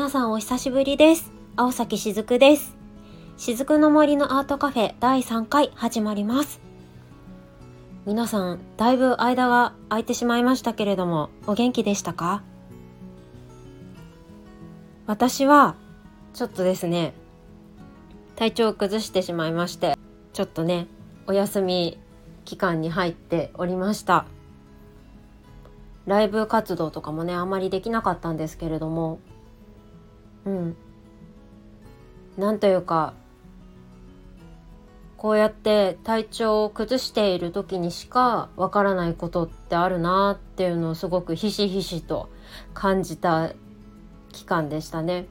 皆さんお久しぶりです。青崎しずくです。しずくの森のアートカフェ第3回始まります。皆さんだいぶ間が空いてしまいましたけれどもお元気でしたか？私はちょっとですね体調を崩してしまいましてちょっとねお休み期間に入っておりました。ライブ活動とかもねあんまりできなかったんですけれどもうんなんというかこうやって体調を崩している時にしかわからないことってあるなっていうのをすごくひしひしと感じた期間でしたね。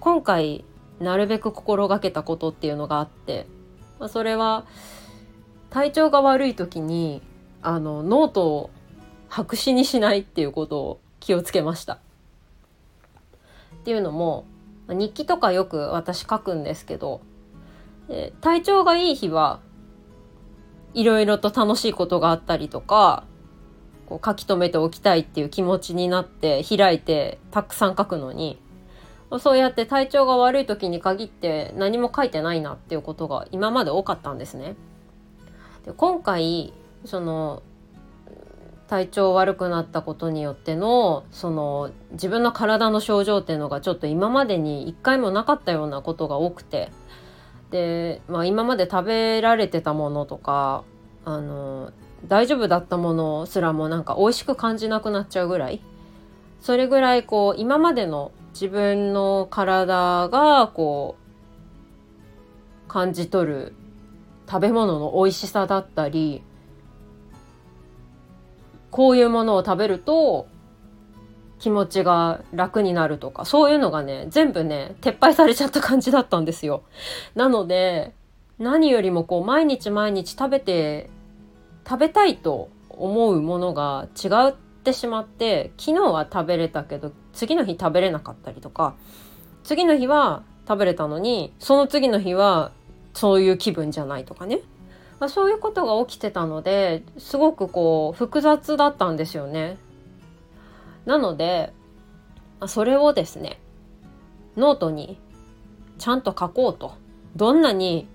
今回なるべく心がけたことっていうのがあってまあそれは体調が悪い時にあのノートを白紙にしないっていうことを気をつけました。っていうのも日記とかよく私書くんですけどで体調がいい日はいろいろと楽しいことがあったりとかこう書き留めておきたいっていう気持ちになって開いてたくさん書くのにそうやって体調が悪い時に限って何も書いてないなっていうことが今まで多かったんですね。で今回その体調悪くなったことによってのその自分の体の症状っていうのがちょっと今までに一回もなかったようなことが多くて。で、まあ、今まで食べられてたものとかあの大丈夫だったものすらもなんか美味しく感じなくなっちゃうぐらい。それぐらいこう今までの自分の体がこう感じ取る食べ物の美味しさだったりこういうものを食べると気持ちが楽になるとかそういうのがね全部ね撤廃されちゃった感じだったんですよ。なので何よりもこう毎日毎日食べて食べたいと思うものが違ってしまって昨日は食べれたけど次の日食べれなかったりとか次の日は食べれたのにその次の日はそういう気分じゃないとかねまあ、そういうことが起きてたのですごくこう複雑だったんですよね。なのでそれをですねノートにちゃんと書こうと。どんなに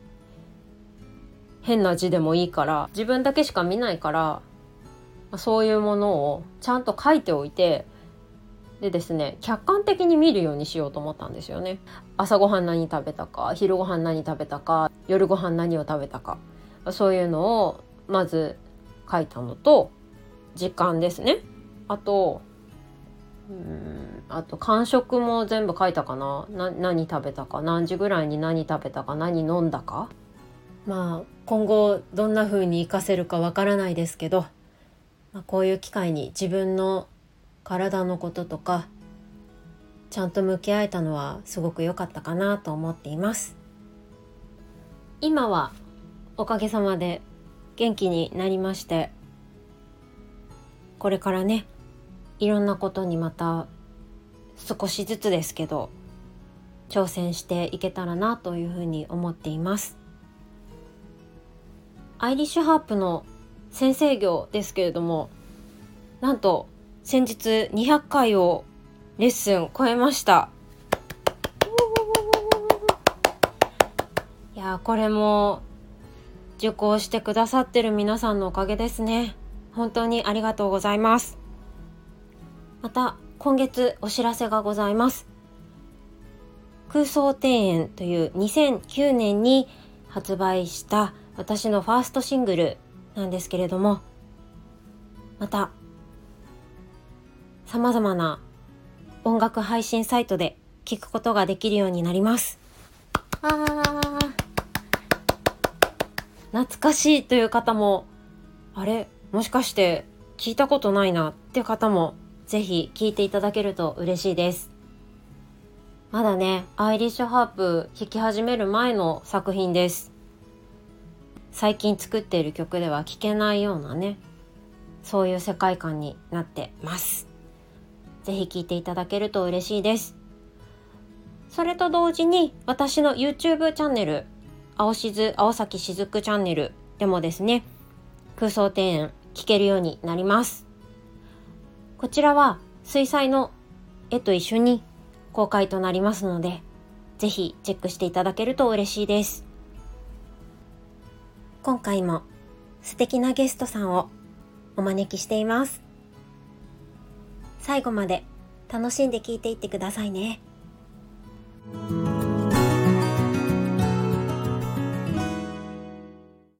変な字でもいいから自分だけしか見ないからそういうものをちゃんと書いておいてでですね客観的に見るようにしようと思ったんですよね。朝ごはん何食べたか昼ごはん何食べたか夜ごはん何を食べたか。そういうのをまず書いたのと時間ですね。あとうんあと間食も全部書いたかな。何食べたか。何時ぐらいに何食べたか。何飲んだか。まあ今後どんな風に活かせるかわからないですけど、まあ、こういう機会に自分の体のこととかちゃんと向き合えたのはすごく良かったかなと思っています。今はおかげさまで元気になりましてこれからねいろんなことにまた少しずつですけど挑戦していけたらなというふうに思っています。アイリッシュハープの先生業ですけれどもなんと先日200回をレッスン超えました。いやこれも受講してくださってる皆さんのおかげですね。本当にありがとうございます。また、今月お知らせがございます。空想庭園という2009年に発売した私のファーストシングルなんですけれども、また、様々な音楽配信サイトで聴くことができるようになります。懐かしいという方も、あれ？もしかして聞いたことないなっていう方も、ぜひ聞いていただけると嬉しいです。まだね、アイリッシュハープ弾き始める前の作品です。最近作っている曲では聴けないようなね、そういう世界観になってます。ぜひ聴いていただけると嬉しいです。それと同時に私の YouTube チャンネル青しず青崎しずくチャンネルでもですね、空想庭園聞けるようになります。こちらは水彩の絵と一緒に公開となりますので、ぜひチェックしていただけると嬉しいです。今回も素敵なゲストさんをお招きしています。最後まで楽しんで聞いていってくださいね。